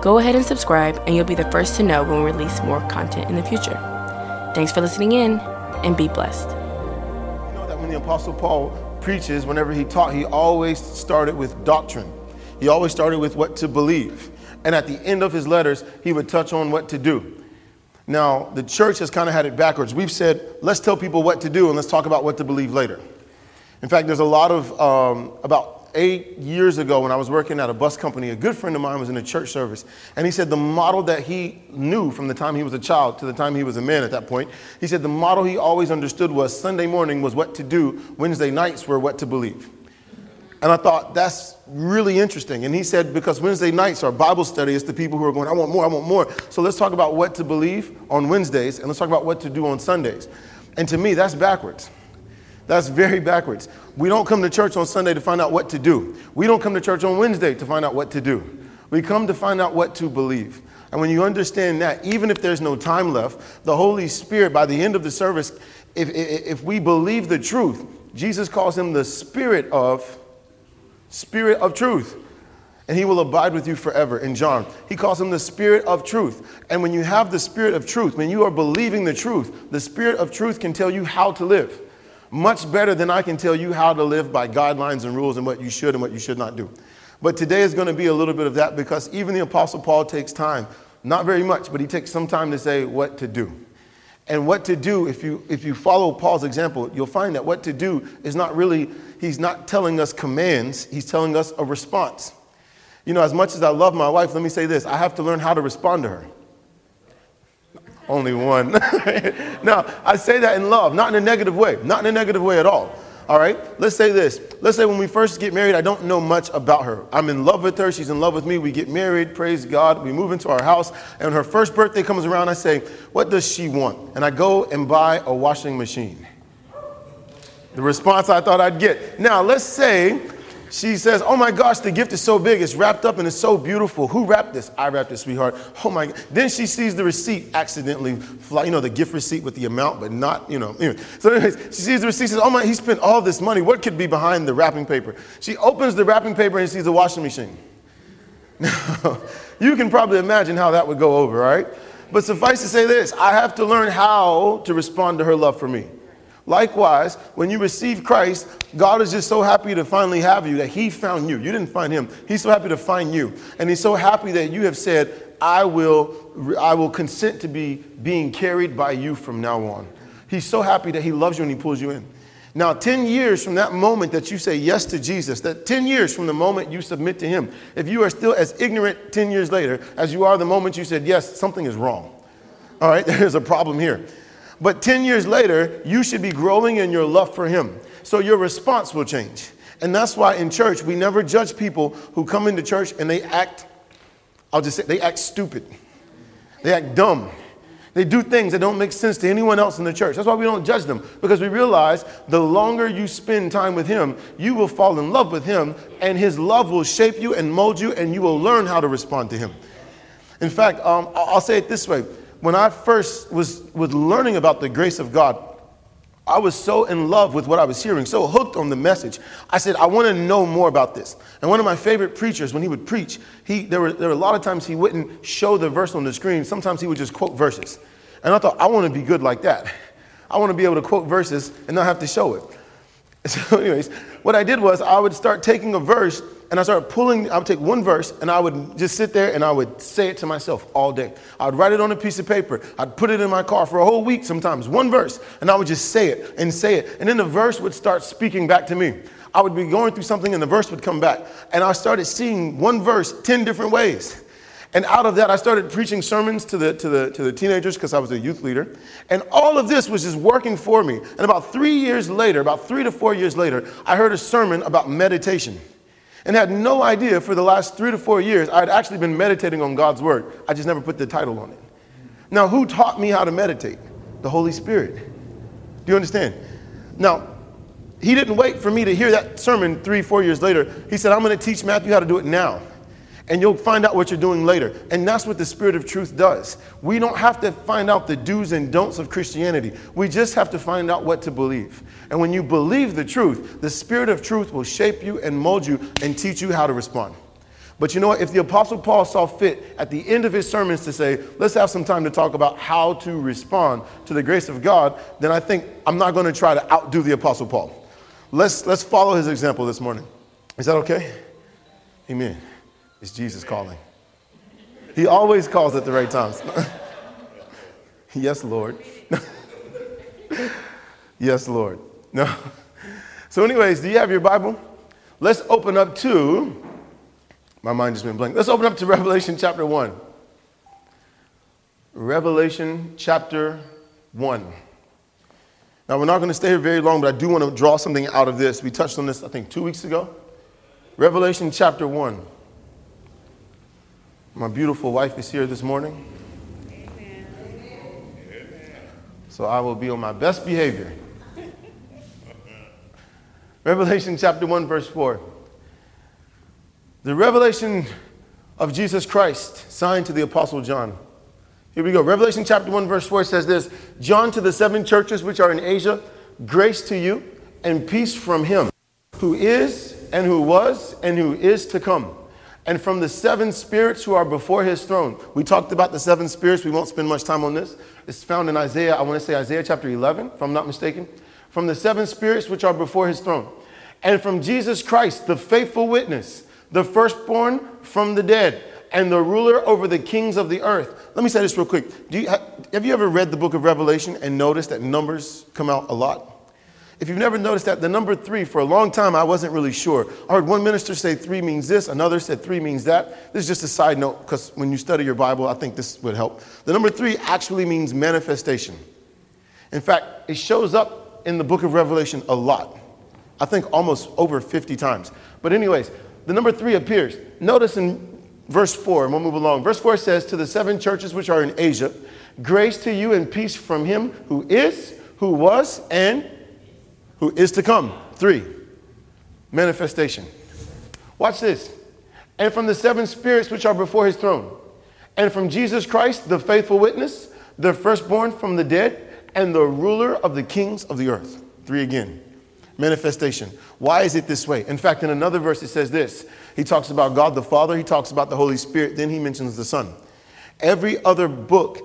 Go ahead and subscribe, and you'll be the first to know when we release more content in the future. Thanks for listening in, and be blessed. You know that when the Apostle Paul preaches, whenever he taught, he always started with doctrine. He always started with what to believe. And at the end of his letters, he would touch on what to do. Now, the church has kind of had it backwards. We've said, let's tell people what to do and let's talk about what to believe later. In fact, there's a lot of, um, about eight years ago when I was working at a bus company, a good friend of mine was in a church service. And he said the model that he knew from the time he was a child to the time he was a man at that point, he said the model he always understood was Sunday morning was what to do, Wednesday nights were what to believe. And I thought that's really interesting. And he said, because Wednesday nights are Bible study, it's the people who are going, I want more, I want more. So let's talk about what to believe on Wednesdays and let's talk about what to do on Sundays. And to me, that's backwards. That's very backwards. We don't come to church on Sunday to find out what to do. We don't come to church on Wednesday to find out what to do. We come to find out what to believe. And when you understand that, even if there's no time left, the Holy Spirit, by the end of the service, if, if, if we believe the truth, Jesus calls him the Spirit of Spirit of truth. And he will abide with you forever in John. He calls him the Spirit of truth. And when you have the Spirit of truth, when you are believing the truth, the Spirit of truth can tell you how to live much better than I can tell you how to live by guidelines and rules and what you should and what you should not do. But today is going to be a little bit of that because even the Apostle Paul takes time, not very much, but he takes some time to say what to do. And what to do, if you, if you follow Paul's example, you'll find that what to do is not really, he's not telling us commands, he's telling us a response. You know, as much as I love my wife, let me say this I have to learn how to respond to her. Only one. now, I say that in love, not in a negative way, not in a negative way at all. All right, let's say this. Let's say when we first get married, I don't know much about her. I'm in love with her. She's in love with me. We get married, praise God. We move into our house. And her first birthday comes around, I say, What does she want? And I go and buy a washing machine. The response I thought I'd get. Now, let's say she says, Oh my gosh, the gift is so big. It's wrapped up and it's so beautiful. Who wrapped this? I wrapped it, sweetheart. Oh my. Then she sees the receipt accidentally fly, you know, the gift receipt with the amount, but not, you know. Anyway. So, anyways, she sees the receipt, says, Oh my, he spent all this money. What could be behind the wrapping paper? She opens the wrapping paper and sees a washing machine. Now, you can probably imagine how that would go over, right? But suffice to say this I have to learn how to respond to her love for me. Likewise, when you receive Christ, God is just so happy to finally have you that He found you. You didn't find Him. He's so happy to find you. And He's so happy that you have said, I will, I will consent to be being carried by you from now on. He's so happy that He loves you and He pulls you in. Now, 10 years from that moment that you say yes to Jesus, that 10 years from the moment you submit to Him, if you are still as ignorant 10 years later as you are the moment you said yes, something is wrong. All right, there's a problem here. But 10 years later, you should be growing in your love for Him. So your response will change. And that's why in church, we never judge people who come into church and they act, I'll just say, they act stupid. They act dumb. They do things that don't make sense to anyone else in the church. That's why we don't judge them, because we realize the longer you spend time with Him, you will fall in love with Him, and His love will shape you and mold you, and you will learn how to respond to Him. In fact, um, I'll say it this way when I first was, was learning about the grace of God, I was so in love with what I was hearing, so hooked on the message. I said, I want to know more about this. And one of my favorite preachers, when he would preach, he, there, were, there were a lot of times he wouldn't show the verse on the screen. Sometimes he would just quote verses. And I thought, I want to be good like that. I want to be able to quote verses and not have to show it. So, anyways, what I did was I would start taking a verse and I started pulling, I would take one verse and I would just sit there and I would say it to myself all day. I would write it on a piece of paper. I'd put it in my car for a whole week sometimes, one verse, and I would just say it and say it. And then the verse would start speaking back to me. I would be going through something and the verse would come back. And I started seeing one verse 10 different ways. And out of that, I started preaching sermons to the, to the, to the teenagers because I was a youth leader. And all of this was just working for me. And about three years later, about three to four years later, I heard a sermon about meditation and had no idea for the last three to four years I had actually been meditating on God's word. I just never put the title on it. Now, who taught me how to meditate? The Holy Spirit. Do you understand? Now, he didn't wait for me to hear that sermon three, four years later. He said, I'm going to teach Matthew how to do it now. And you'll find out what you're doing later. And that's what the Spirit of truth does. We don't have to find out the do's and don'ts of Christianity. We just have to find out what to believe. And when you believe the truth, the Spirit of truth will shape you and mold you and teach you how to respond. But you know what? If the Apostle Paul saw fit at the end of his sermons to say, let's have some time to talk about how to respond to the grace of God, then I think I'm not going to try to outdo the Apostle Paul. Let's, let's follow his example this morning. Is that okay? Amen. It's Jesus calling. He always calls at the right times. yes, Lord. yes, Lord. No. So, anyways, do you have your Bible? Let's open up to, my mind just went blank. Let's open up to Revelation chapter 1. Revelation chapter 1. Now, we're not going to stay here very long, but I do want to draw something out of this. We touched on this, I think, two weeks ago. Revelation chapter 1. My beautiful wife is here this morning. Amen. So I will be on my best behavior. Revelation chapter 1, verse 4. The revelation of Jesus Christ, signed to the Apostle John. Here we go. Revelation chapter 1, verse 4 says this John to the seven churches which are in Asia, grace to you and peace from him who is and who was and who is to come and from the seven spirits who are before his throne. We talked about the seven spirits. We won't spend much time on this. It's found in Isaiah, I want to say Isaiah chapter 11, if I'm not mistaken. From the seven spirits which are before his throne. And from Jesus Christ, the faithful witness, the firstborn from the dead, and the ruler over the kings of the earth. Let me say this real quick. You, have you ever read the book of Revelation and noticed that numbers come out a lot? If you've never noticed that, the number three, for a long time, I wasn't really sure. I heard one minister say three means this, another said three means that. This is just a side note because when you study your Bible, I think this would help. The number three actually means manifestation. In fact, it shows up in the book of Revelation a lot. I think almost over 50 times. But, anyways, the number three appears. Notice in verse 4, and we'll move along. Verse 4 says, To the seven churches which are in Asia, grace to you and peace from him who is, who was, and who is to come. Three, manifestation. Watch this. And from the seven spirits which are before his throne, and from Jesus Christ, the faithful witness, the firstborn from the dead, and the ruler of the kings of the earth. Three again. Manifestation. Why is it this way? In fact, in another verse, it says this He talks about God the Father, he talks about the Holy Spirit, then he mentions the Son. Every other book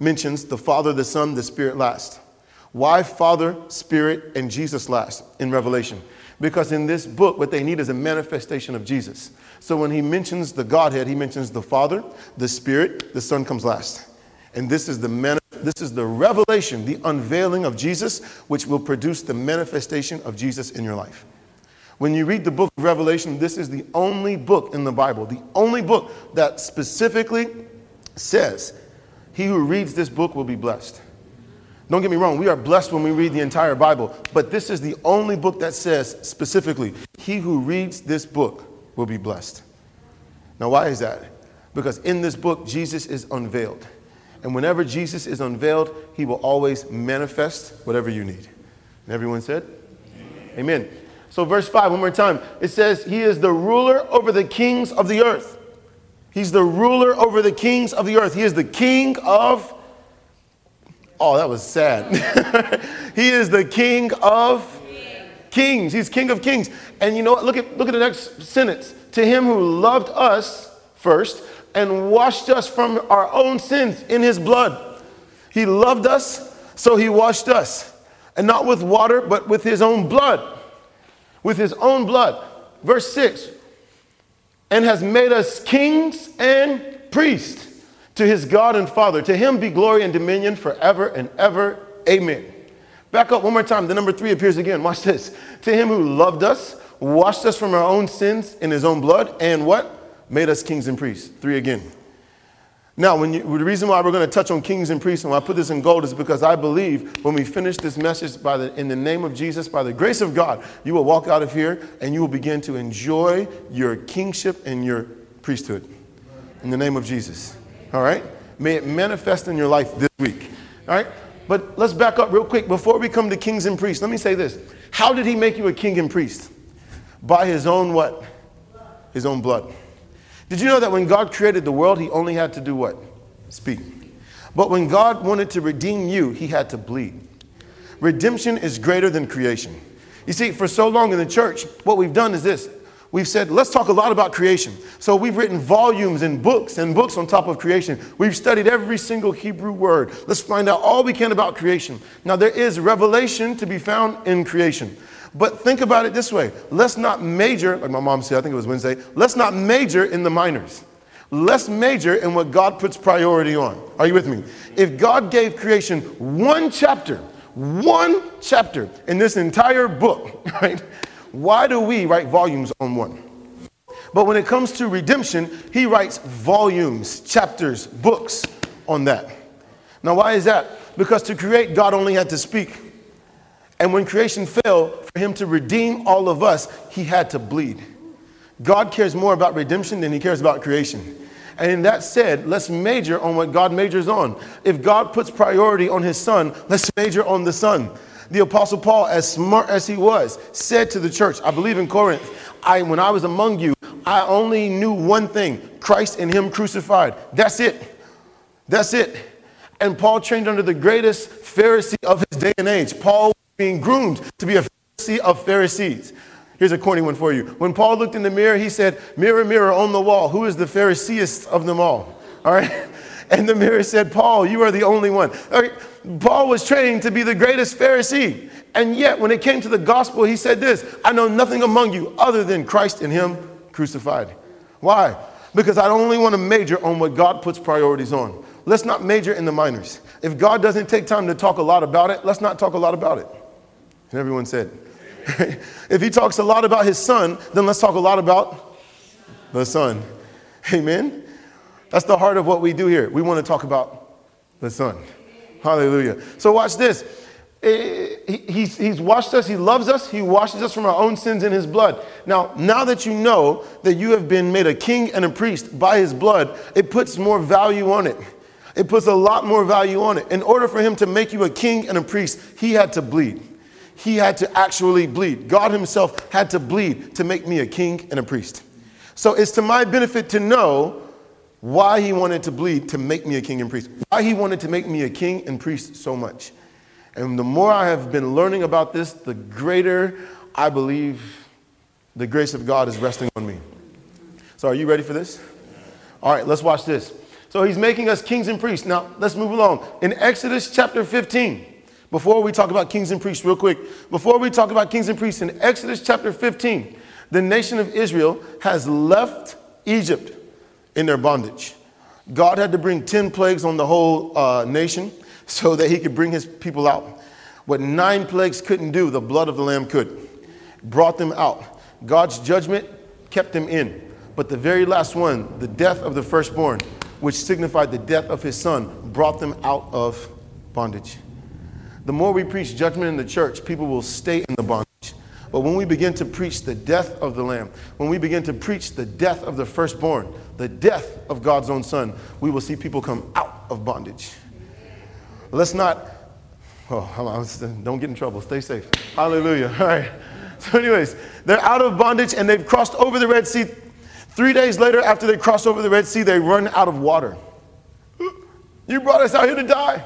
mentions the Father, the Son, the Spirit last. Why Father, Spirit, and Jesus last in Revelation? Because in this book, what they need is a manifestation of Jesus. So when he mentions the Godhead, he mentions the Father, the Spirit, the Son comes last. And this is the man- this is the revelation, the unveiling of Jesus, which will produce the manifestation of Jesus in your life. When you read the book of Revelation, this is the only book in the Bible, the only book that specifically says, He who reads this book will be blessed. Don't get me wrong, we are blessed when we read the entire Bible, but this is the only book that says specifically, he who reads this book will be blessed. Now, why is that? Because in this book, Jesus is unveiled. And whenever Jesus is unveiled, he will always manifest whatever you need. And everyone said? Amen. Amen. So, verse 5, one more time. It says, He is the ruler over the kings of the earth. He's the ruler over the kings of the earth. He is the king of Oh, that was sad. he is the king of kings. He's king of kings. And you know what? Look at, look at the next sentence. To him who loved us first and washed us from our own sins in his blood. He loved us, so he washed us. And not with water, but with his own blood. With his own blood. Verse 6 and has made us kings and priests to his God and Father. To him be glory and dominion forever and ever. Amen. Back up one more time. The number three appears again. Watch this. To him who loved us, washed us from our own sins in his own blood, and what? Made us kings and priests. Three again. Now, when you, the reason why we're going to touch on kings and priests and why I put this in gold is because I believe when we finish this message by the, in the name of Jesus, by the grace of God, you will walk out of here and you will begin to enjoy your kingship and your priesthood in the name of Jesus. All right? May it manifest in your life this week. All right? But let's back up real quick before we come to kings and priests. Let me say this. How did he make you a king and priest? By his own what? His own blood. Did you know that when God created the world, he only had to do what? Speak. But when God wanted to redeem you, he had to bleed. Redemption is greater than creation. You see, for so long in the church, what we've done is this we've said, let's talk a lot about creation. So we've written volumes and books and books on top of creation. We've studied every single Hebrew word. Let's find out all we can about creation. Now, there is revelation to be found in creation. But think about it this way let's not major, like my mom said, I think it was Wednesday, let's not major in the minors. Let's major in what God puts priority on. Are you with me? If God gave creation one chapter, one chapter in this entire book, right? Why do we write volumes on one? But when it comes to redemption, he writes volumes, chapters, books on that. Now, why is that? Because to create, God only had to speak. And when creation fell, for him to redeem all of us, he had to bleed. God cares more about redemption than he cares about creation. And in that said, let's major on what God majors on. If God puts priority on his son, let's major on the son. The apostle Paul, as smart as he was, said to the church, I believe in Corinth, I when I was among you, I only knew one thing, Christ and him crucified. That's it. That's it. And Paul trained under the greatest Pharisee of his day and age. Paul was being groomed to be a Pharisee of Pharisees. Here's a corny one for you. When Paul looked in the mirror, he said, Mirror, mirror on the wall, who is the Phariseest of them all? All right? And the mirror said, Paul, you are the only one. All right? Paul was trained to be the greatest Pharisee. And yet, when it came to the gospel, he said this I know nothing among you other than Christ and Him crucified. Why? Because I only want to major on what God puts priorities on. Let's not major in the minors. If God doesn't take time to talk a lot about it, let's not talk a lot about it. And everyone said, if he talks a lot about his son, then let's talk a lot about the son. Amen. That's the heart of what we do here. We want to talk about the son. Hallelujah. So watch this. Eh, he's, he's washed us, he loves us, he washes us from our own sins in his blood. Now, now that you know that you have been made a king and a priest by his blood, it puts more value on it. It puts a lot more value on it. In order for him to make you a king and a priest, he had to bleed he had to actually bleed. God himself had to bleed to make me a king and a priest. So it's to my benefit to know why he wanted to bleed to make me a king and priest, why he wanted to make me a king and priest so much. And the more I have been learning about this, the greater I believe the grace of God is resting on me. So, are you ready for this? All right, let's watch this. So, he's making us kings and priests. Now, let's move along. In Exodus chapter 15, before we talk about kings and priests, real quick, before we talk about kings and priests, in Exodus chapter 15, the nation of Israel has left Egypt in their bondage. God had to bring 10 plagues on the whole uh, nation so that he could bring his people out. What nine plagues couldn't do, the blood of the Lamb could. Brought them out. God's judgment kept them in. But the very last one, the death of the firstborn, which signified the death of his son, brought them out of bondage. The more we preach judgment in the church, people will stay in the bondage. But when we begin to preach the death of the Lamb, when we begin to preach the death of the firstborn, the death of God's own Son, we will see people come out of bondage. Let's not, oh, don't get in trouble. Stay safe. Hallelujah. All right. So, anyways, they're out of bondage and they've crossed over the Red Sea. Three days later, after they cross over the Red Sea, they run out of water. You brought us out here to die.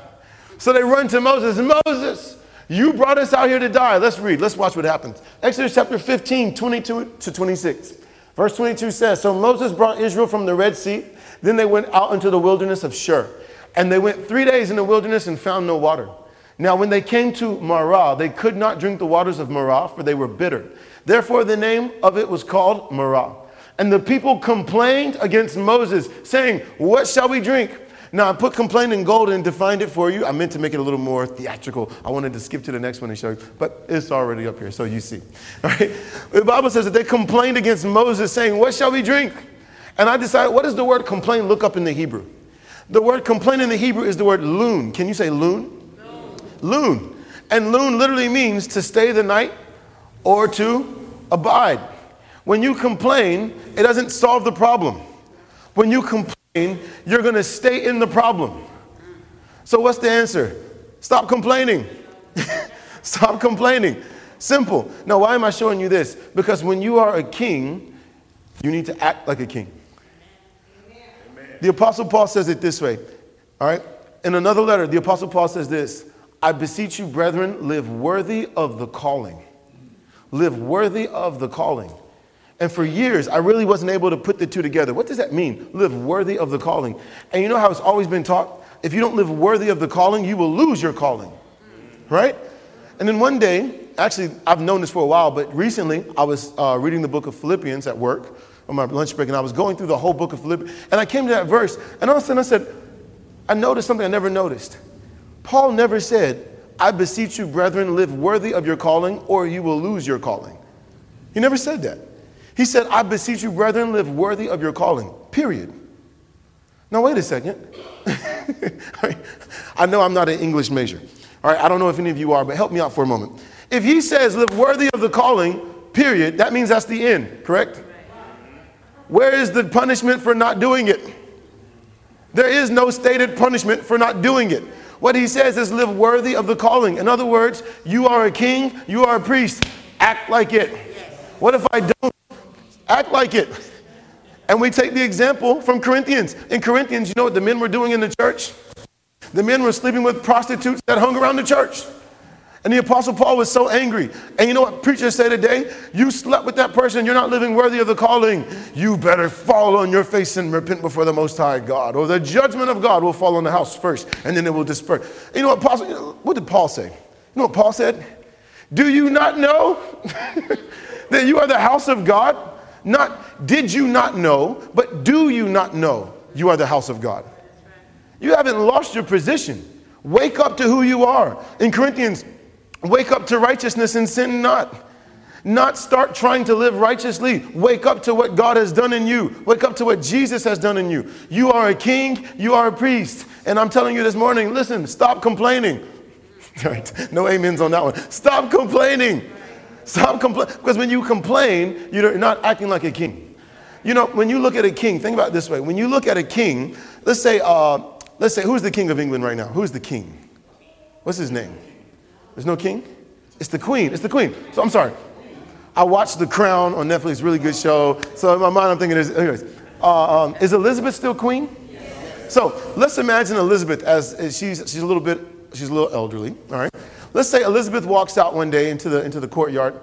So they run to Moses. Moses, you brought us out here to die. Let's read. Let's watch what happens. Exodus chapter 15, 22 to 26. Verse 22 says So Moses brought Israel from the Red Sea. Then they went out into the wilderness of Shur. And they went three days in the wilderness and found no water. Now, when they came to Marah, they could not drink the waters of Marah, for they were bitter. Therefore, the name of it was called Marah. And the people complained against Moses, saying, What shall we drink? Now, I put complaint in gold and defined it for you. I meant to make it a little more theatrical. I wanted to skip to the next one and show you, but it's already up here, so you see. All right? The Bible says that they complained against Moses, saying, What shall we drink? And I decided, what does the word complain look up in the Hebrew? The word complain in the Hebrew is the word loon. Can you say loon? No. Loon. And loon literally means to stay the night or to abide. When you complain, it doesn't solve the problem. When you complain, you're going to stay in the problem. So, what's the answer? Stop complaining. Stop complaining. Simple. Now, why am I showing you this? Because when you are a king, you need to act like a king. The Apostle Paul says it this way. All right? In another letter, the Apostle Paul says this I beseech you, brethren, live worthy of the calling. Live worthy of the calling. And for years, I really wasn't able to put the two together. What does that mean? Live worthy of the calling. And you know how it's always been taught? If you don't live worthy of the calling, you will lose your calling. Right? And then one day, actually, I've known this for a while, but recently I was uh, reading the book of Philippians at work on my lunch break, and I was going through the whole book of Philippians, and I came to that verse, and all of a sudden I said, I noticed something I never noticed. Paul never said, I beseech you, brethren, live worthy of your calling, or you will lose your calling. He never said that. He said, I beseech you, brethren, live worthy of your calling, period. Now, wait a second. I know I'm not an English major. All right, I don't know if any of you are, but help me out for a moment. If he says live worthy of the calling, period, that means that's the end, correct? Where is the punishment for not doing it? There is no stated punishment for not doing it. What he says is live worthy of the calling. In other words, you are a king, you are a priest, act like it. What if I don't act like it? And we take the example from Corinthians. In Corinthians, you know what the men were doing in the church? The men were sleeping with prostitutes that hung around the church. And the Apostle Paul was so angry. And you know what preachers say today? You slept with that person, you're not living worthy of the calling. You better fall on your face and repent before the Most High God, or the judgment of God will fall on the house first, and then it will disperse. You know what, Paul, what did Paul say? You know what Paul said? Do you not know that you are the house of God? Not did you not know, but do you not know you are the house of God? You haven't lost your position. Wake up to who you are. In Corinthians Wake up to righteousness and sin not. Not start trying to live righteously. Wake up to what God has done in you. Wake up to what Jesus has done in you. You are a king, you are a priest. And I'm telling you this morning listen, stop complaining. No amens on that one. Stop complaining. Stop complaining. Because when you complain, you're not acting like a king. You know, when you look at a king, think about it this way. When you look at a king, let's say, uh, let's say, who's the king of England right now? Who's the king? What's his name? There's no king? It's the queen. It's the queen. So I'm sorry. I watched The Crown on Netflix, really good show. So in my mind, I'm thinking, anyways, uh, um, is Elizabeth still queen? So let's imagine Elizabeth as, as she's, she's a little bit, she's a little elderly, all right? Let's say Elizabeth walks out one day into the, into the courtyard,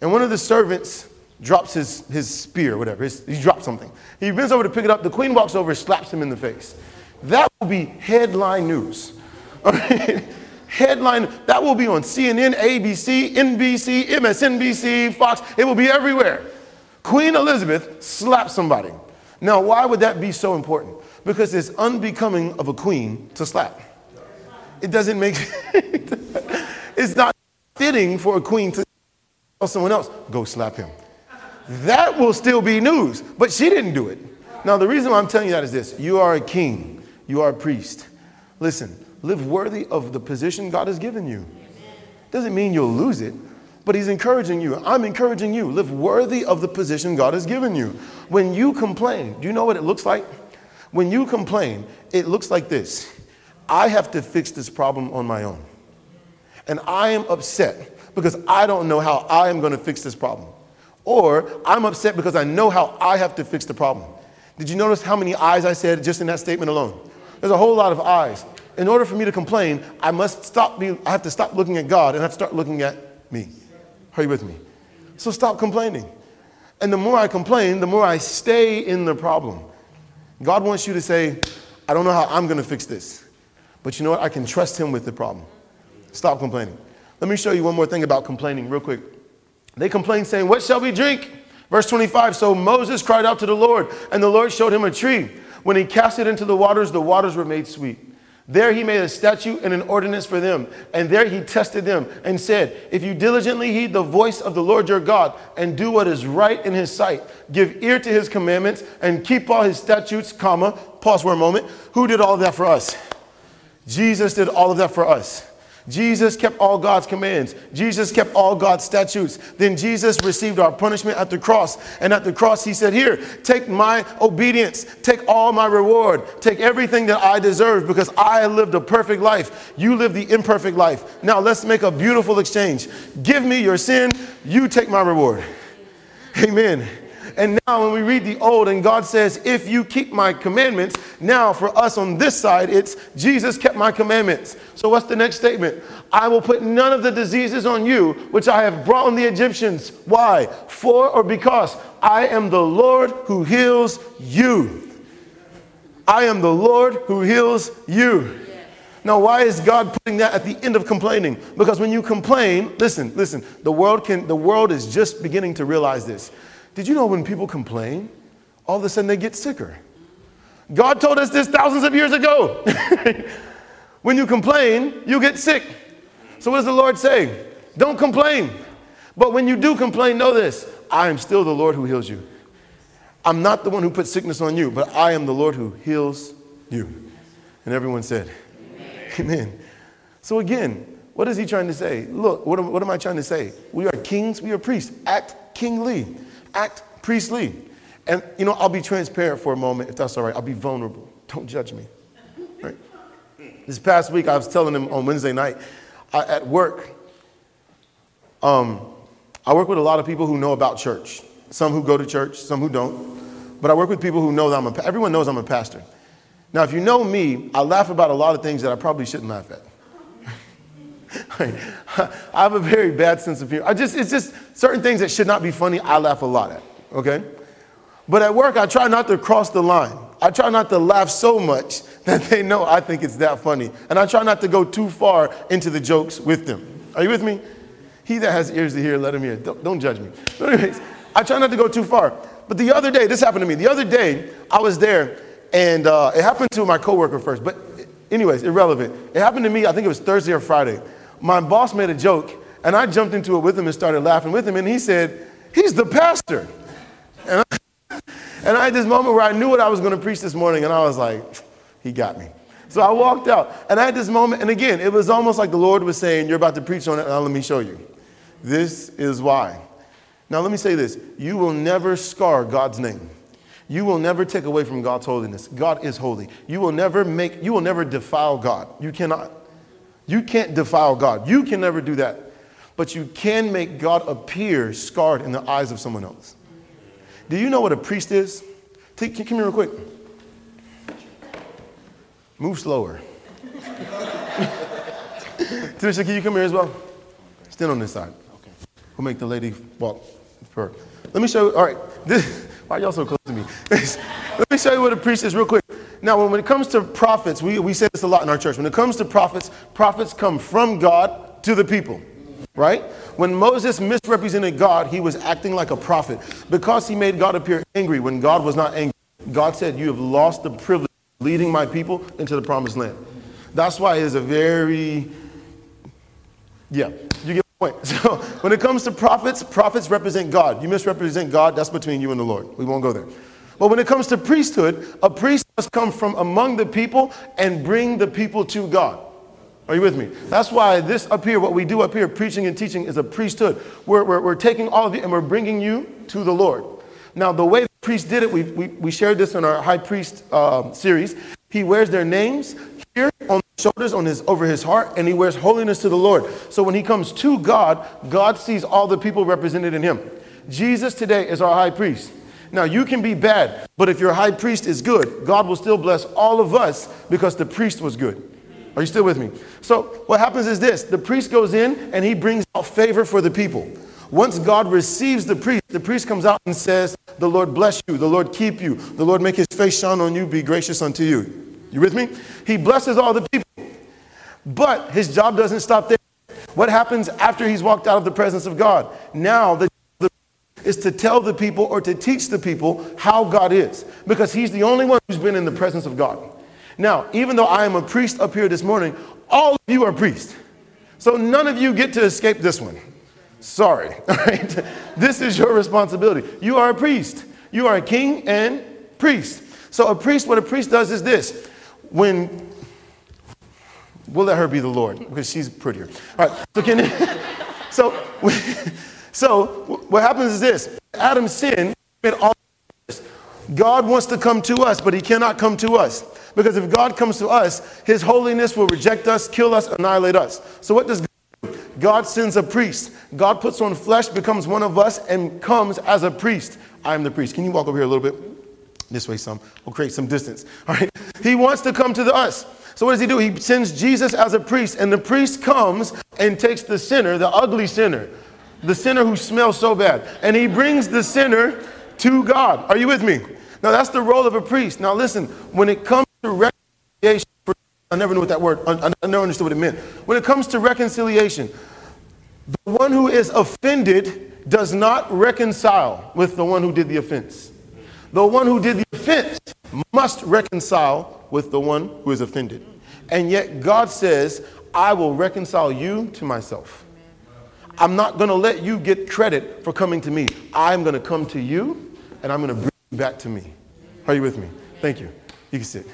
and one of the servants drops his, his spear, whatever. His, he drops something. He bends over to pick it up. The queen walks over, slaps him in the face. That will be headline news. All right? headline that will be on CNN, ABC, NBC, MSNBC, Fox. It will be everywhere. Queen Elizabeth slapped somebody. Now, why would that be so important? Because it's unbecoming of a queen to slap. It doesn't make it's not fitting for a queen to tell someone else, go slap him. That will still be news, but she didn't do it. Now, the reason why I'm telling you that is this you are a king, you are a priest. Listen, live worthy of the position God has given you. Doesn't mean you'll lose it, but He's encouraging you. I'm encouraging you. Live worthy of the position God has given you. When you complain, do you know what it looks like? When you complain, it looks like this I have to fix this problem on my own. And I am upset because I don't know how I am going to fix this problem. Or I'm upset because I know how I have to fix the problem. Did you notice how many eyes I said just in that statement alone? There's a whole lot of eyes in order for me to complain, I must stop being, I have to stop looking at God and I have to start looking at me. Are you with me? So stop complaining. And the more I complain, the more I stay in the problem. God wants you to say, I don't know how I'm going to fix this. But you know what? I can trust Him with the problem. Stop complaining. Let me show you one more thing about complaining, real quick. They complained, saying, What shall we drink? Verse 25 So Moses cried out to the Lord, and the Lord showed him a tree. When he cast it into the waters, the waters were made sweet. There he made a statute and an ordinance for them. And there he tested them and said, If you diligently heed the voice of the Lord your God and do what is right in his sight, give ear to his commandments and keep all his statutes, comma, pause for a moment. Who did all that for us? Jesus did all of that for us. Jesus kept all God's commands. Jesus kept all God's statutes. Then Jesus received our punishment at the cross. And at the cross, he said, Here, take my obedience, take all my reward, take everything that I deserve because I lived a perfect life. You live the imperfect life. Now let's make a beautiful exchange. Give me your sin, you take my reward. Amen. And now, when we read the old, and God says, If you keep my commandments, now for us on this side, it's Jesus kept my commandments. So, what's the next statement? I will put none of the diseases on you which I have brought on the Egyptians. Why? For or because I am the Lord who heals you. I am the Lord who heals you. Now, why is God putting that at the end of complaining? Because when you complain, listen, listen, the world can the world is just beginning to realize this. Did you know when people complain, all of a sudden they get sicker? God told us this thousands of years ago. when you complain, you get sick. So, what does the Lord say? Don't complain. But when you do complain, know this I am still the Lord who heals you. I'm not the one who puts sickness on you, but I am the Lord who heals you. And everyone said, Amen. Amen. So, again, what is he trying to say? Look, what am, what am I trying to say? We are kings, we are priests. Act kingly act priestly. And, you know, I'll be transparent for a moment, if that's all right. I'll be vulnerable. Don't judge me. Right? This past week, I was telling them on Wednesday night I, at work, um, I work with a lot of people who know about church. Some who go to church, some who don't. But I work with people who know that I'm a, everyone knows I'm a pastor. Now, if you know me, I laugh about a lot of things that I probably shouldn't laugh at. I have a very bad sense of humor. I just, it's just certain things that should not be funny, I laugh a lot at, okay? But at work, I try not to cross the line. I try not to laugh so much that they know I think it's that funny. And I try not to go too far into the jokes with them. Are you with me? He that has ears to hear, let him hear. Don't, don't judge me. But anyways, I try not to go too far. But the other day, this happened to me. The other day, I was there, and uh, it happened to my coworker first. But anyways, irrelevant. It happened to me, I think it was Thursday or Friday my boss made a joke, and I jumped into it with him and started laughing with him, and he said, He's the pastor. And I, and I had this moment where I knew what I was going to preach this morning, and I was like, He got me. So I walked out, and I had this moment, and again, it was almost like the Lord was saying, You're about to preach on it, now let me show you. This is why. Now, let me say this you will never scar God's name. You will never take away from God's holiness. God is holy. You will never make, you will never defile God. You cannot. You can't defile God. You can never do that. But you can make God appear scarred in the eyes of someone else. Do you know what a priest is? Take, come here real quick. Move slower. Tanisha, can you come here as well? Stand on this side. Okay. We'll make the lady walk for. Let me show you. All right. This, why are y'all so close to me? Let me show you what a priest is real quick. Now, when it comes to prophets, we, we say this a lot in our church. When it comes to prophets, prophets come from God to the people, right? When Moses misrepresented God, he was acting like a prophet. Because he made God appear angry when God was not angry, God said, You have lost the privilege of leading my people into the promised land. That's why it is a very, yeah, you get my point. So when it comes to prophets, prophets represent God. You misrepresent God, that's between you and the Lord. We won't go there. But when it comes to priesthood, a priest must come from among the people and bring the people to God. Are you with me? That's why this up here, what we do up here, preaching and teaching, is a priesthood. We're, we're, we're taking all of you and we're bringing you to the Lord. Now, the way the priest did it, we, we, we shared this in our high priest uh, series. He wears their names here on the shoulders, on his, over his heart, and he wears holiness to the Lord. So when he comes to God, God sees all the people represented in him. Jesus today is our high priest. Now, you can be bad, but if your high priest is good, God will still bless all of us because the priest was good. Are you still with me? So, what happens is this the priest goes in and he brings out favor for the people. Once God receives the priest, the priest comes out and says, The Lord bless you, the Lord keep you, the Lord make his face shine on you, be gracious unto you. You with me? He blesses all the people. But his job doesn't stop there. What happens after he's walked out of the presence of God? Now the is to tell the people or to teach the people how God is because he's the only one who's been in the presence of God. Now, even though I am a priest up here this morning, all of you are priests. So none of you get to escape this one. Sorry. All right? This is your responsibility. You are a priest. You are a king and priest. So a priest, what a priest does is this. When We'll let her be the Lord because she's prettier. All right. So can so so what happens is this: Adam sinned. All God wants to come to us, but He cannot come to us because if God comes to us, His holiness will reject us, kill us, annihilate us. So what does God do? God sends a priest. God puts on flesh, becomes one of us, and comes as a priest. I am the priest. Can you walk over here a little bit? This way, some. We'll create some distance. All right. He wants to come to the us. So what does he do? He sends Jesus as a priest, and the priest comes and takes the sinner, the ugly sinner, the sinner who smells so bad, and he brings the sinner to God. Are you with me? Now that's the role of a priest. Now listen, when it comes to reconciliation, I never knew what that word, I, never understood what it meant. When it comes to reconciliation, the one who is offended does not reconcile with the one who did the offense. The one who did the offense must reconcile with the one who is offended. And yet God says, I will reconcile you to myself. I'm not going to let you get credit for coming to me. I'm going to come to you and I'm going to bring you back to me. Are you with me? Thank you. You can sit.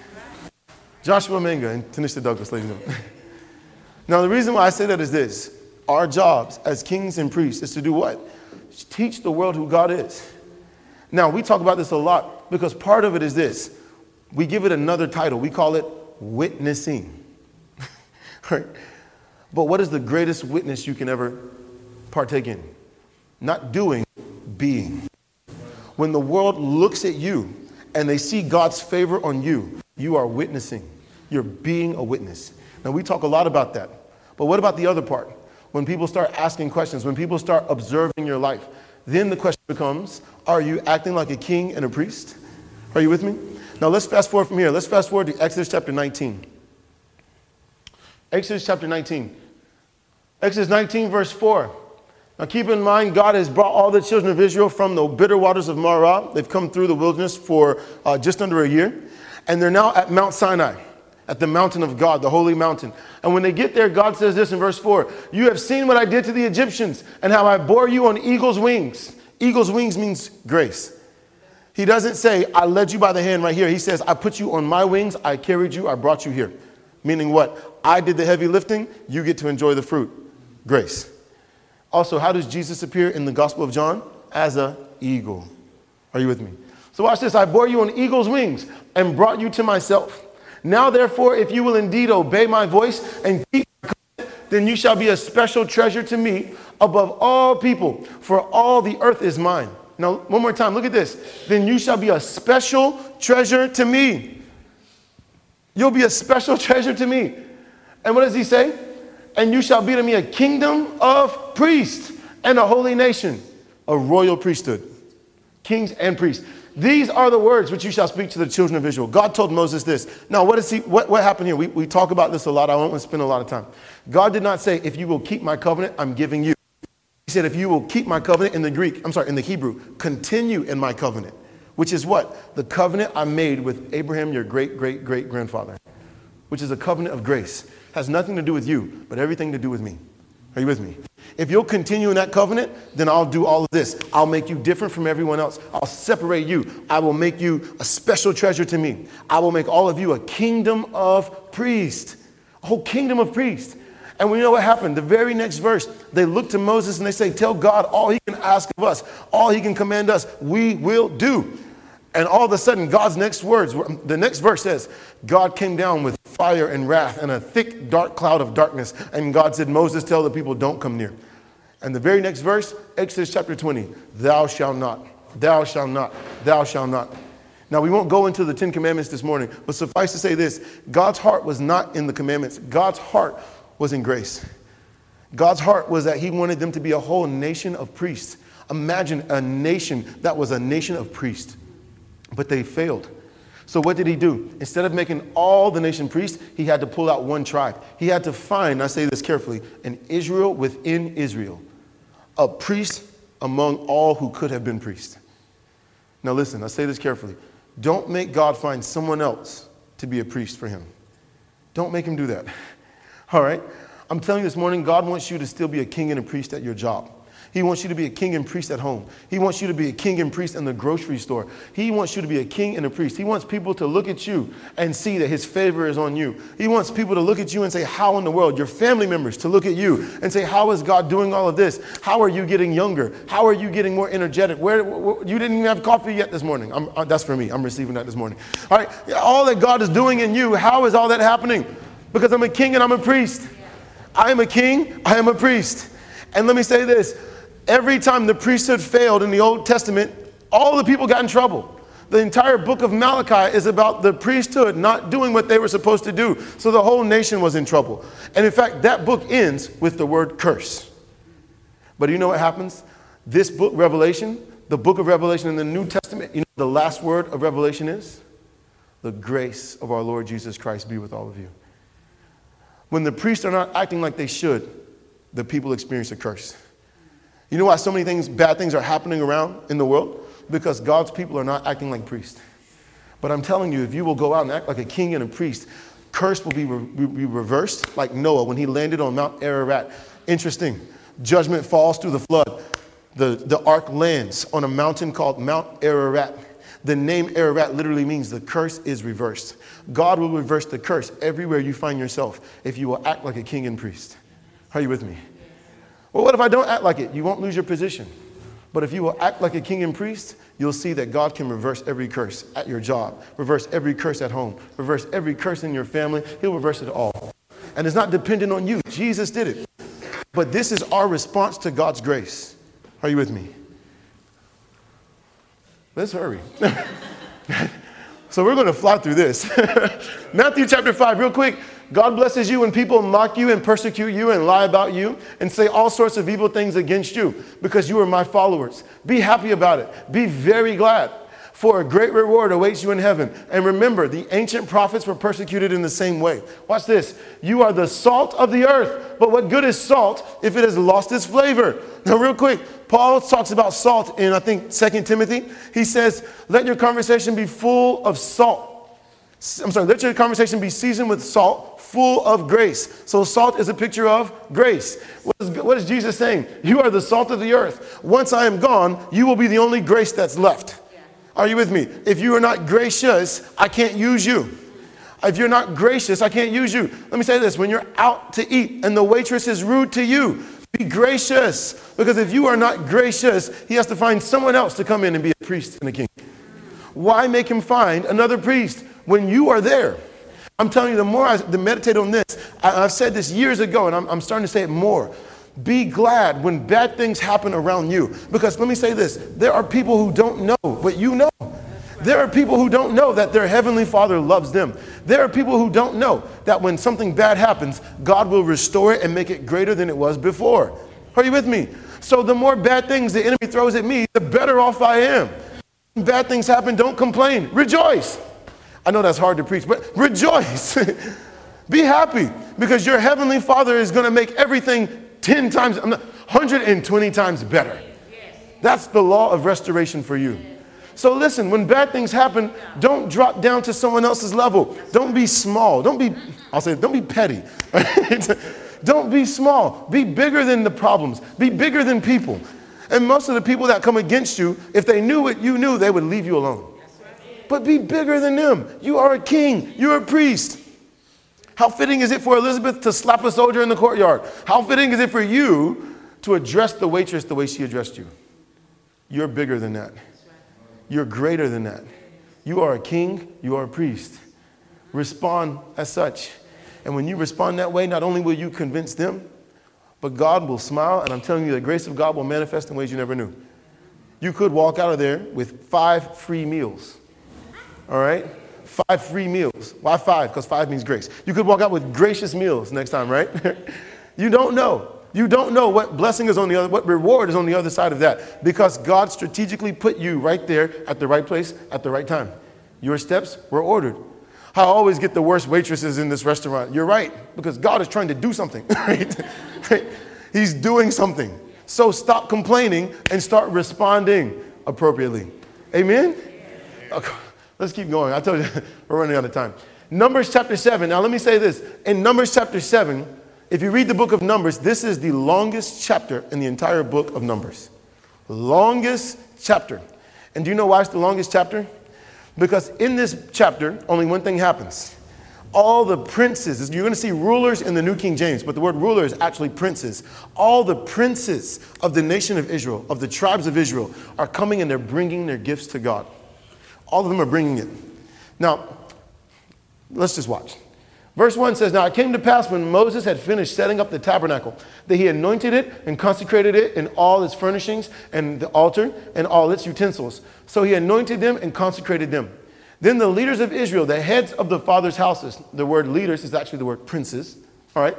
Joshua Menga and Tanisha Douglas, ladies and gentlemen. Now, the reason why I say that is this our jobs as kings and priests is to do what? Teach the world who God is. Now, we talk about this a lot because part of it is this we give it another title. We call it witnessing. right? But what is the greatest witness you can ever partake in? Not doing, being. When the world looks at you and they see God's favor on you, you are witnessing. You're being a witness. Now, we talk a lot about that. But what about the other part? When people start asking questions, when people start observing your life, then the question becomes Are you acting like a king and a priest? Are you with me? Now let's fast forward from here. Let's fast forward to Exodus chapter 19. Exodus chapter 19. Exodus 19, verse 4. Now keep in mind, God has brought all the children of Israel from the bitter waters of Marah. They've come through the wilderness for uh, just under a year. And they're now at Mount Sinai, at the mountain of God, the holy mountain. And when they get there, God says this in verse 4 You have seen what I did to the Egyptians and how I bore you on eagle's wings. Eagle's wings means grace. He doesn't say, I led you by the hand right here. He says, I put you on my wings, I carried you, I brought you here. Meaning what? I did the heavy lifting, you get to enjoy the fruit. Grace. Also, how does Jesus appear in the Gospel of John? As a eagle. Are you with me? So watch this. I bore you on eagle's wings and brought you to myself. Now, therefore, if you will indeed obey my voice and keep then you shall be a special treasure to me above all people, for all the earth is mine. Now, one more time, look at this. Then you shall be a special treasure to me. You'll be a special treasure to me. And what does he say? And you shall be to me a kingdom of priests and a holy nation, a royal priesthood, kings and priests. These are the words which you shall speak to the children of Israel. God told Moses this. Now, what is he? What, what happened here? We, we talk about this a lot. I won't spend a lot of time. God did not say, if you will keep my covenant, I'm giving you. He said, if you will keep my covenant in the Greek, I'm sorry, in the Hebrew, continue in my covenant, which is what? The covenant I made with Abraham, your great, great, great grandfather, which is a covenant of grace. Has nothing to do with you, but everything to do with me. Are you with me? If you'll continue in that covenant, then I'll do all of this. I'll make you different from everyone else. I'll separate you. I will make you a special treasure to me. I will make all of you a kingdom of priests, a whole kingdom of priests. And we know what happened. The very next verse, they look to Moses and they say, Tell God all he can ask of us, all he can command us, we will do. And all of a sudden, God's next words, the next verse says, God came down with fire and wrath and a thick, dark cloud of darkness. And God said, Moses, tell the people, don't come near. And the very next verse, Exodus chapter 20, thou shalt not, thou shalt not, thou shalt not. Now, we won't go into the Ten Commandments this morning, but suffice to say this God's heart was not in the commandments, God's heart was in grace. God's heart was that He wanted them to be a whole nation of priests. Imagine a nation that was a nation of priests. But they failed. So what did he do? Instead of making all the nation priests, he had to pull out one tribe. He had to find, I say this carefully, an Israel within Israel, a priest among all who could have been priests. Now listen, I say this carefully. Don't make God find someone else to be a priest for him. Don't make him do that. All right? I'm telling you this morning, God wants you to still be a king and a priest at your job. He wants you to be a king and priest at home. He wants you to be a king and priest in the grocery store. He wants you to be a king and a priest. He wants people to look at you and see that his favor is on you. He wants people to look at you and say, How in the world? Your family members to look at you and say, How is God doing all of this? How are you getting younger? How are you getting more energetic? Where, where you didn't even have coffee yet this morning. Uh, that's for me. I'm receiving that this morning. All right, all that God is doing in you, how is all that happening? Because I'm a king and I'm a priest. I am a king, I am a priest. And let me say this every time the priesthood failed in the Old Testament, all the people got in trouble. The entire book of Malachi is about the priesthood not doing what they were supposed to do. So the whole nation was in trouble. And in fact, that book ends with the word curse. But you know what happens? This book, Revelation, the book of Revelation in the New Testament, you know the last word of Revelation is? The grace of our Lord Jesus Christ be with all of you. When the priests are not acting like they should, the people experience a curse. You know why so many things, bad things are happening around in the world? Because God's people are not acting like priests. But I'm telling you, if you will go out and act like a king and a priest, curse will be, re- be reversed like Noah when he landed on Mount Ararat. Interesting. Judgment falls through the flood. The, the ark lands on a mountain called Mount Ararat. The name Ararat literally means the curse is reversed. God will reverse the curse everywhere you find yourself if you will act like a king and priest. Are you with me? Well, what if I don't act like it? You won't lose your position. But if you will act like a king and priest, you'll see that God can reverse every curse at your job, reverse every curse at home, reverse every curse in your family. He'll reverse it all. And it's not dependent on you. Jesus did it. But this is our response to God's grace. Are you with me? Let's hurry. so we're going to fly through this. Matthew chapter 5, real quick. God blesses you when people mock you and persecute you and lie about you and say all sorts of evil things against you because you are my followers. Be happy about it. Be very glad, for a great reward awaits you in heaven. And remember, the ancient prophets were persecuted in the same way. Watch this. You are the salt of the earth, but what good is salt if it has lost its flavor? Now, real quick, Paul talks about salt in, I think, 2 Timothy. He says, Let your conversation be full of salt. I'm sorry, let your conversation be seasoned with salt full of grace. So, salt is a picture of grace. What is, what is, Jesus saying? You are the salt of the earth. Once I am gone, you will be the only grace that's left. Are you with me? If you are not gracious, I can't use you. If you're not gracious, I can't use you. Let me say this when you're out to eat and the waitress is rude to you, be gracious. Because if you are not gracious, he has to find someone else to come in and be a priest and a king. Why make him find another priest when you are there? I'm telling you, the more I meditate on this, I, have said this years ago, and I'm, I'm starting to say it more. Be glad when bad things happen around you. Because let me say this there are people who don't know, but you know. There are people who don't know that their heavenly Father loves them. There are people who don't know that when something bad happens, God will restore it and make it greater than it was before. Are you with me? So the more bad things the enemy throws at me, the better off I am. When bad things happen, don't complain. Rejoice. I know that's hard to preach, but rejoice. Be happy because your heavenly Father is going to make everything 10 times, 120 times better. That's the law of restoration for you. So listen, when bad things happen, don't drop down to someone else's level. Don't be small. Don't be, I'll say, don't be petty. don't be small. Be bigger than the problems. Be bigger than people. And most of the people that come against you, if they knew what you knew, they would leave you alone but be bigger than them. You are a king, you're a priest. How fitting is it for Elizabeth to slap a soldier in the courtyard? How fitting is it for you to address the waitress the way she addressed you? You're bigger than that. You're greater than that. You are a king, you are a priest. Respond as such. And when you respond that way, not only will you convince them, but God will smile, and I'm telling you, the grace of God will manifest in ways you never knew. You could walk out of there with five free meals all right? Five free meals. Why five? Because five means grace. You could walk out with gracious meals next time, right? you don't know. You don't know what blessing is on the other, what reward is on the other side of that because God strategically put you right there at the right place at the right time. Your steps were ordered. I always get the worst waitresses in this restaurant. You're right, because God is trying to do something. Right? He's doing something. So stop complaining and start responding appropriately. Amen? Okay. Let's keep going. I told you we're running out of time. Numbers chapter 7. Now, let me say this. In Numbers chapter 7, If you read the book of Numbers, this is the longest chapter in the entire book of Numbers. Longest chapter. And do you know why it's the longest chapter? Because in this chapter, only one thing happens. All the princes, you're going to see rulers in the New King James, but the word ruler is actually princes. All the princes of the nation of Israel, of the tribes of Israel, are coming and they're bringing their gifts to God. All of them are bringing it. Now, let's just watch. Verse 1 says, Now it came to pass when Moses had finished setting up the tabernacle that he anointed it and consecrated it and all its furnishings and the altar and all its utensils. So he anointed them and consecrated them. Then the leaders of Israel, the heads of the fathers' houses, the word leaders is actually the word princes, all right,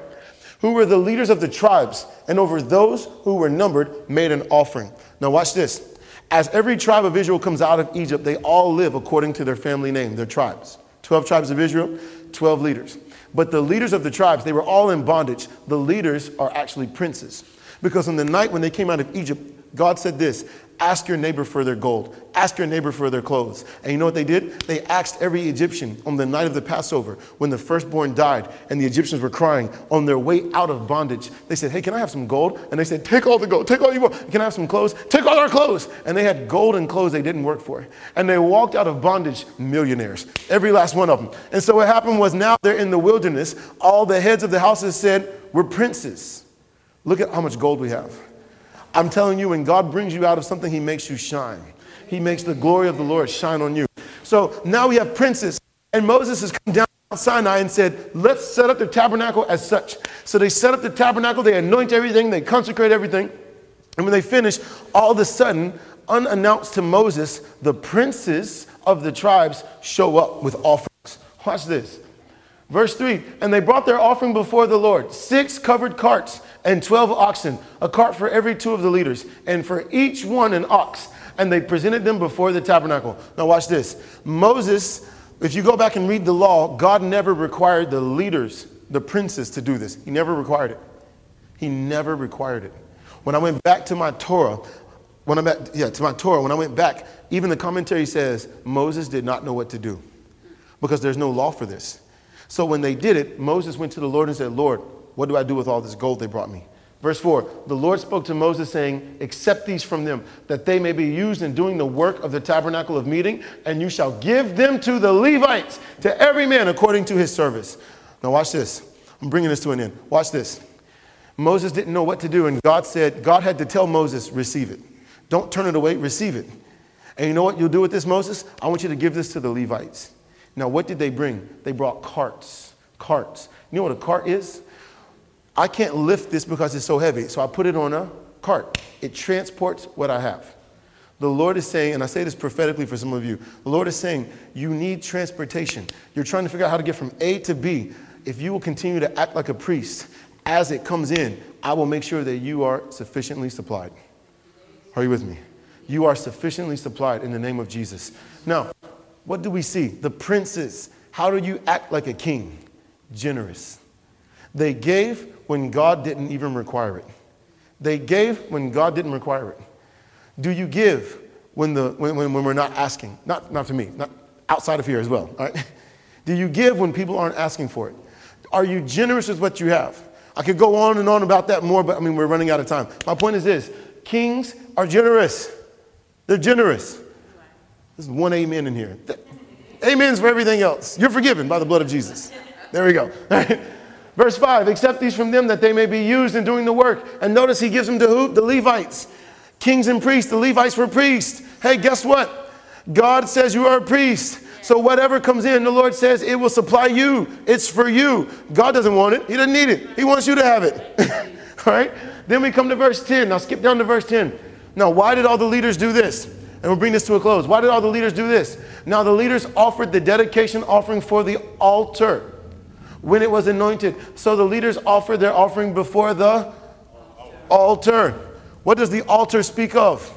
who were the leaders of the tribes, and over those who were numbered made an offering. Now watch this. As every tribe of Israel comes out of Egypt, they all live according to their family name, their tribes. 12 tribes of Israel, 12 leaders. But the leaders of the tribes, they were all in bondage. The leaders are actually princes. Because on the night when they came out of Egypt, God said this Ask your neighbor for their gold. Ask your neighbor for their clothes. And you know what they did? They asked every Egyptian on the night of the Passover when the firstborn died and the Egyptians were crying on their way out of bondage. They said, Hey, can I have some gold? And they said, Take all the gold. Take all you want. Can I have some clothes? Take all our clothes. And they had gold and clothes they didn't work for. And they walked out of bondage millionaires, every last one of them. And so what happened was now they're in the wilderness. All the heads of the houses said, We're princes. Look at how much gold we have. I'm telling you, when God brings you out of something, He makes you shine. He makes the glory of the Lord shine on you. So now we have princes, and Moses has come down Mount Sinai and said, Let's set up the tabernacle as such. So they set up the tabernacle, they anoint everything, they consecrate everything. And when they finish, all of a sudden, unannounced to Moses, the princes of the tribes show up with offerings. Watch this. Verse 3 And they brought their offering before the Lord six covered carts and 12 oxen, a cart for every two of the leaders, and for each one an ox. And they presented them before the tabernacle. Now, watch this. Moses, if you go back and read the law, God never required the leaders, the princes, to do this. He never required it. He never required it. When I went back to my Torah, when I went, yeah, to my Torah, when I went back, even the commentary says Moses did not know what to do because there's no law for this. So when they did it, Moses went to the Lord and said, Lord, what do I do with all this gold they brought me? Verse 4 The Lord spoke to Moses, saying, Accept these from them, that they may be used in doing the work of the tabernacle of meeting, and you shall give them to the Levites, to every man according to his service. Now, watch this. I'm bringing this to an end. Watch this. Moses didn't know what to do, and God said, God had to tell Moses, Receive it. Don't turn it away, receive it. And you know what you'll do with this, Moses? I want you to give this to the Levites. Now, what did they bring? They brought carts. Carts. You know what a cart is? I can't lift this because it's so heavy, so I put it on a cart. It transports what I have. The Lord is saying, and I say this prophetically for some of you, the Lord is saying, you need transportation. You're trying to figure out how to get from A to B. If you will continue to act like a priest, as it comes in, I will make sure that you are sufficiently supplied. Are you with me? You are sufficiently supplied in the name of Jesus. Now, what do we see? The princes. How do you act like a king? Generous. They gave when God didn't even require it. They gave when God didn't require it. Do you give when, the, when, when, when we're not asking? Not, not to me, not outside of here as well. All right? Do you give when people aren't asking for it? Are you generous with what you have? I could go on and on about that more, but I mean, we're running out of time. My point is this kings are generous. They're generous. There's one amen in here. Amen's for everything else. You're forgiven by the blood of Jesus. There we go. Verse 5 Accept these from them that they may be used in doing the work. And notice he gives them to who? The Levites. Kings and priests. The Levites were priests. Hey, guess what? God says you are a priest. So whatever comes in, the Lord says it will supply you. It's for you. God doesn't want it. He doesn't need it. He wants you to have it. all right? Then we come to verse 10. Now skip down to verse 10. Now, why did all the leaders do this? And we'll bring this to a close. Why did all the leaders do this? Now, the leaders offered the dedication offering for the altar when it was anointed. So the leaders offered their offering before the altar. What does the altar speak of?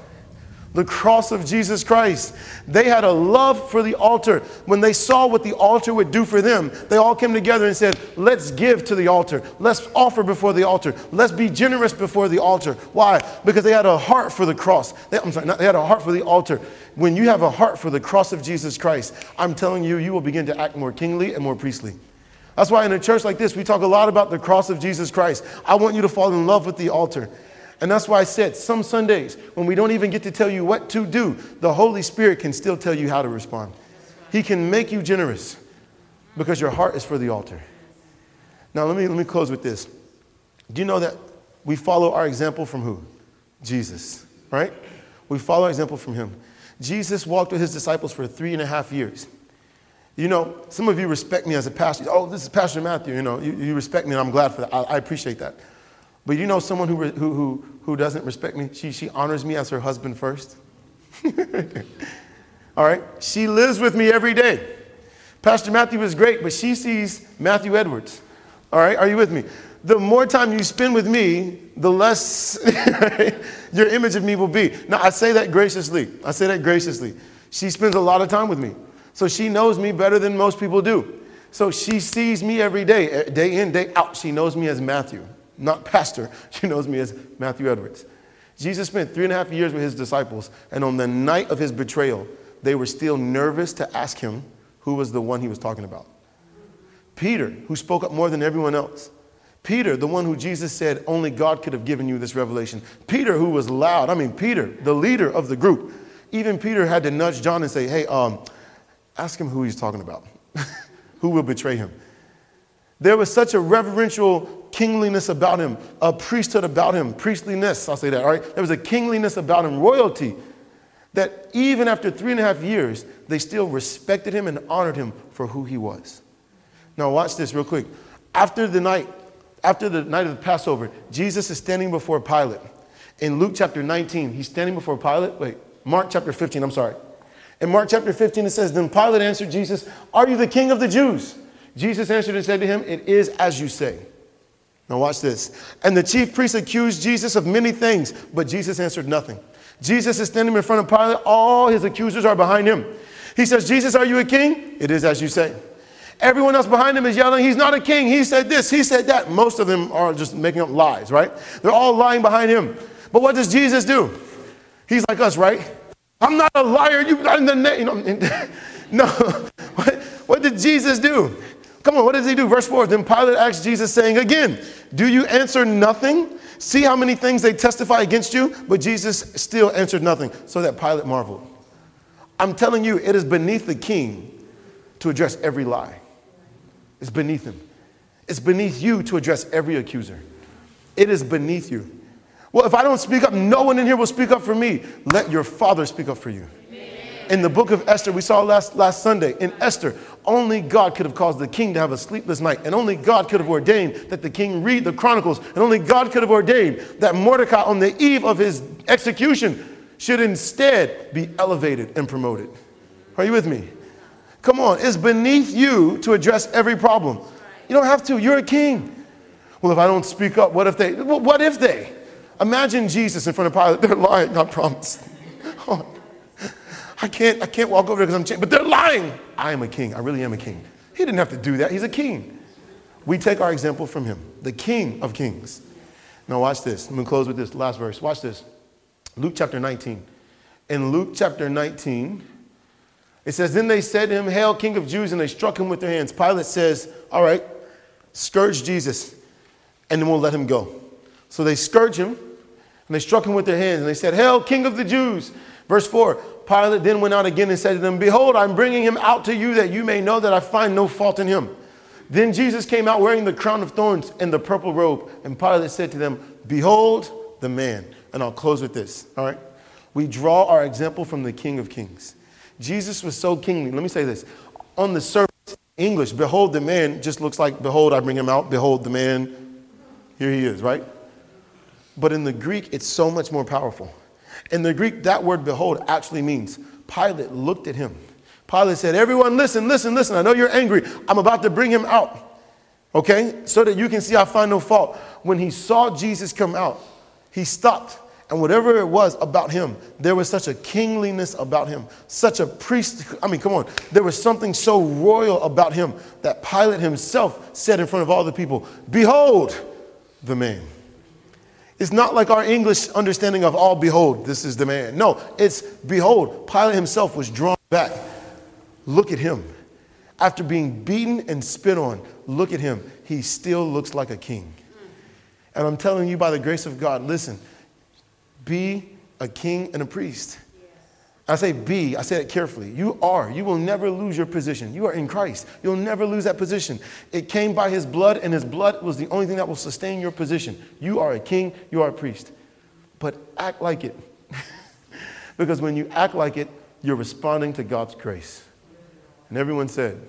The cross of Jesus Christ. They had a love for the altar. When they saw what the altar would do for them, they all came together and said, Let's give to the altar. Let's offer before the altar. Let's be generous before the altar. Why? Because they had a heart for the cross. They, I'm sorry, not, they had a heart for the altar. When you have a heart for the cross of Jesus Christ, I'm telling you, you will begin to act more kingly and more priestly. That's why in a church like this, we talk a lot about the cross of Jesus Christ. I want you to fall in love with the altar. And that's why I said some Sundays, when we don't even get to tell you what to do, the Holy Spirit can still tell you how to respond. He can make you generous because your heart is for the altar. Now, let me, let me close with this. Do you know that we follow our example from who? Jesus, right? We follow our example from him. Jesus walked with his disciples for three and a half years. You know, some of you respect me as a pastor. Oh, this is Pastor Matthew. You know, you, you respect me, and I'm glad for that. I, I appreciate that. But you know someone who, who, who, who doesn't respect me? She, she honors me as her husband first. All right? She lives with me every day. Pastor Matthew is great, but she sees Matthew Edwards. All right? Are you with me? The more time you spend with me, the less your image of me will be. Now, I say that graciously. I say that graciously. She spends a lot of time with me. So she knows me better than most people do. So she sees me every day, eh, day in, day out. She knows me as Matthew, not pastor. She knows me as Matthew Edwards. Jesus spent three and a half years with his disciples, and on the night of his betrayal, they were still nervous to ask him who was the one he was talking about. Peter, who spoke up more than everyone else. Peter, the one who Jesus said only God could have given you this revelation. Peter, who was loud. I mean, Peter, the leader of the group. Even Peter had to nudge John and say, hey, um, ask him who he's talking about, who will betray him. There was such a reverential kingliness about him, a priesthood about him, priestliness, I'll say that, all right? There was a kingliness about him, royalty, that even after three and a half years, they still respected him and honored him for who he was. Now, watch this real quick. After the night, after the night of the Passover, Jesus is standing before Pilate. In Luke chapter 19, he's standing before Pilate. Wait, Mark chapter 15, I'm sorry. In Mark chapter 15, it says, Then Pilate answered Jesus, Are you the king of the Jews? Jesus answered and said to him, It is as you say. Now, watch this. And the chief priests accused Jesus of many things, but Jesus answered nothing. Jesus is standing in front of Pilate. All his accusers are behind him. He says, Jesus, are you a king? It is as you say. Everyone else behind him is yelling, He's not a king. He said this, he said that. Most of them are just making up lies, right? They're all lying behind him. But what does Jesus do? He's like us, right? I'm not a liar. You got in the name. You know, no. what, what did Jesus do? Come on, what does he do? Verse 4 Then Pilate asked Jesus, saying, Again, do you answer nothing? See how many things they testify against you? But Jesus still answered nothing, so that Pilate marveled. I'm telling you, it is beneath the king to address every lie. It's beneath him. It's beneath you to address every accuser. It is beneath you. Well, if I don't speak up, no one in here will speak up for me. Let your father speak up for you. In the book of Esther, we saw last, last Sunday, in Esther, only God could have caused the king to have a sleepless night, and only God could have ordained that the king read the Chronicles, and only God could have ordained that Mordecai, on the eve of his execution, should instead be elevated and promoted. Are you with me? Come on, it's beneath you to address every problem. You don't have to, you're a king. Well, if I don't speak up, what if they? What if they? Imagine Jesus in front of Pilate. They're lying, I promise. Oh, I can't, I can't walk over there because I'm chained, but they're lying. I am a king. I really am a king. He didn't have to do that. He's a king. We take our example from him, the king of kings. Now, watch this. I'm going to close with this last verse. Watch this. Luke chapter 19. In Luke chapter 19, it says, Then they said to him, Hail, King of Jews, and they struck him with their hands. Pilate says, All right, scourge Jesus, and then we'll let him go. So they scourge him, and they struck him with their hands, and they said, Hail, King of the Jews. Verse 4 Pilate then went out again and said to them, Behold, I'm bringing him out to you that you may know that I find no fault in him. Then Jesus came out wearing the crown of thorns and the purple robe, and Pilate said to them, Behold the man. And I'll close with this, all right? We draw our example from the King of Kings. Jesus was so kingly. Let me say this. On the surface, English, behold the man just looks like, behold, I bring him out, behold the man, here he is, right? But in the Greek, it's so much more powerful. In the Greek, that word behold actually means Pilate looked at him. Pilate said, Everyone, listen, listen, listen. I know you're angry. I'm about to bring him out. Okay? So that you can see I find no fault. When he saw Jesus come out, he stopped. And whatever it was about him, there was such a kingliness about him, such a priest. I mean, come on. There was something so royal about him that Pilate himself said in front of all the people, Behold the man. It's not like our English understanding of all, behold, this is the man. No, it's behold. Pilate himself was drawn back. Look at him. After being beaten and spit on, look at him. He still looks like a king. And I'm telling you by the grace of God, listen, be a king and a priest. I say be, I say it carefully. You are. You will never lose your position. You are in Christ. You'll never lose that position. It came by his blood, and his blood was the only thing that will sustain your position. You are a king, you are a priest. But act like it. because when you act like it, you're responding to God's grace. And everyone said,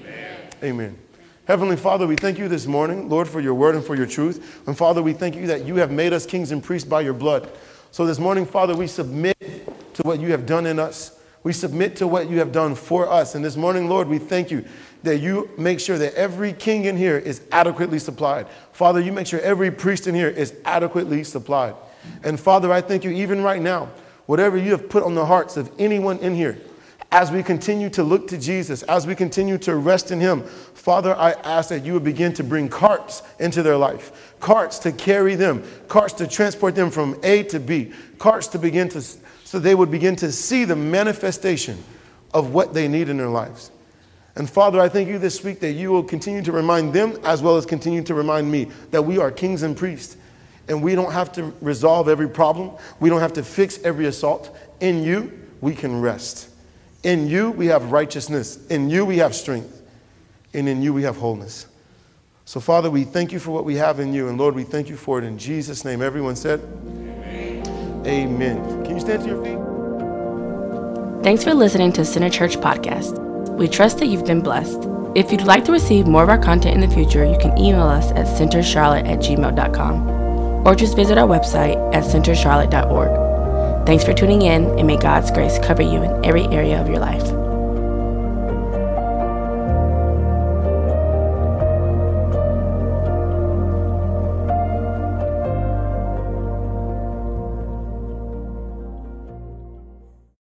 Amen. Amen. Heavenly Father, we thank you this morning, Lord, for your word and for your truth. And Father, we thank you that you have made us kings and priests by your blood. So this morning, Father, we submit to what you have done in us. We submit to what you have done for us. And this morning, Lord, we thank you that you make sure that every king in here is adequately supplied. Father, you make sure every priest in here is adequately supplied. And Father, I thank you even right now, whatever you have put on the hearts of anyone in here, as we continue to look to Jesus, as we continue to rest in Him, Father, I ask that you would begin to bring carts into their life, carts to carry them, carts to transport them from A to B, carts to begin to, so they would begin to see the manifestation of what they need in their lives. And Father, I thank you this week that you will continue to remind them as well as continue to remind me that we are kings and priests. And we don't have to resolve every problem. We don't have to fix every assault. In you, we can rest. In you, we have righteousness. In you, we have strength. And in you, we have wholeness. So, Father, we thank you for what we have in you. And Lord, we thank you for it in Jesus' name. Everyone said, Amen. Amen. Can you stand to your feet? Thanks for listening to Center Church Podcast. We trust that you've been blessed. If you'd like to receive more of our content in the future, you can email us at centercharlotte at gmail.com or just visit our website at centercharlotte.org. Thanks for tuning in, and may God's grace cover you in every area of your life.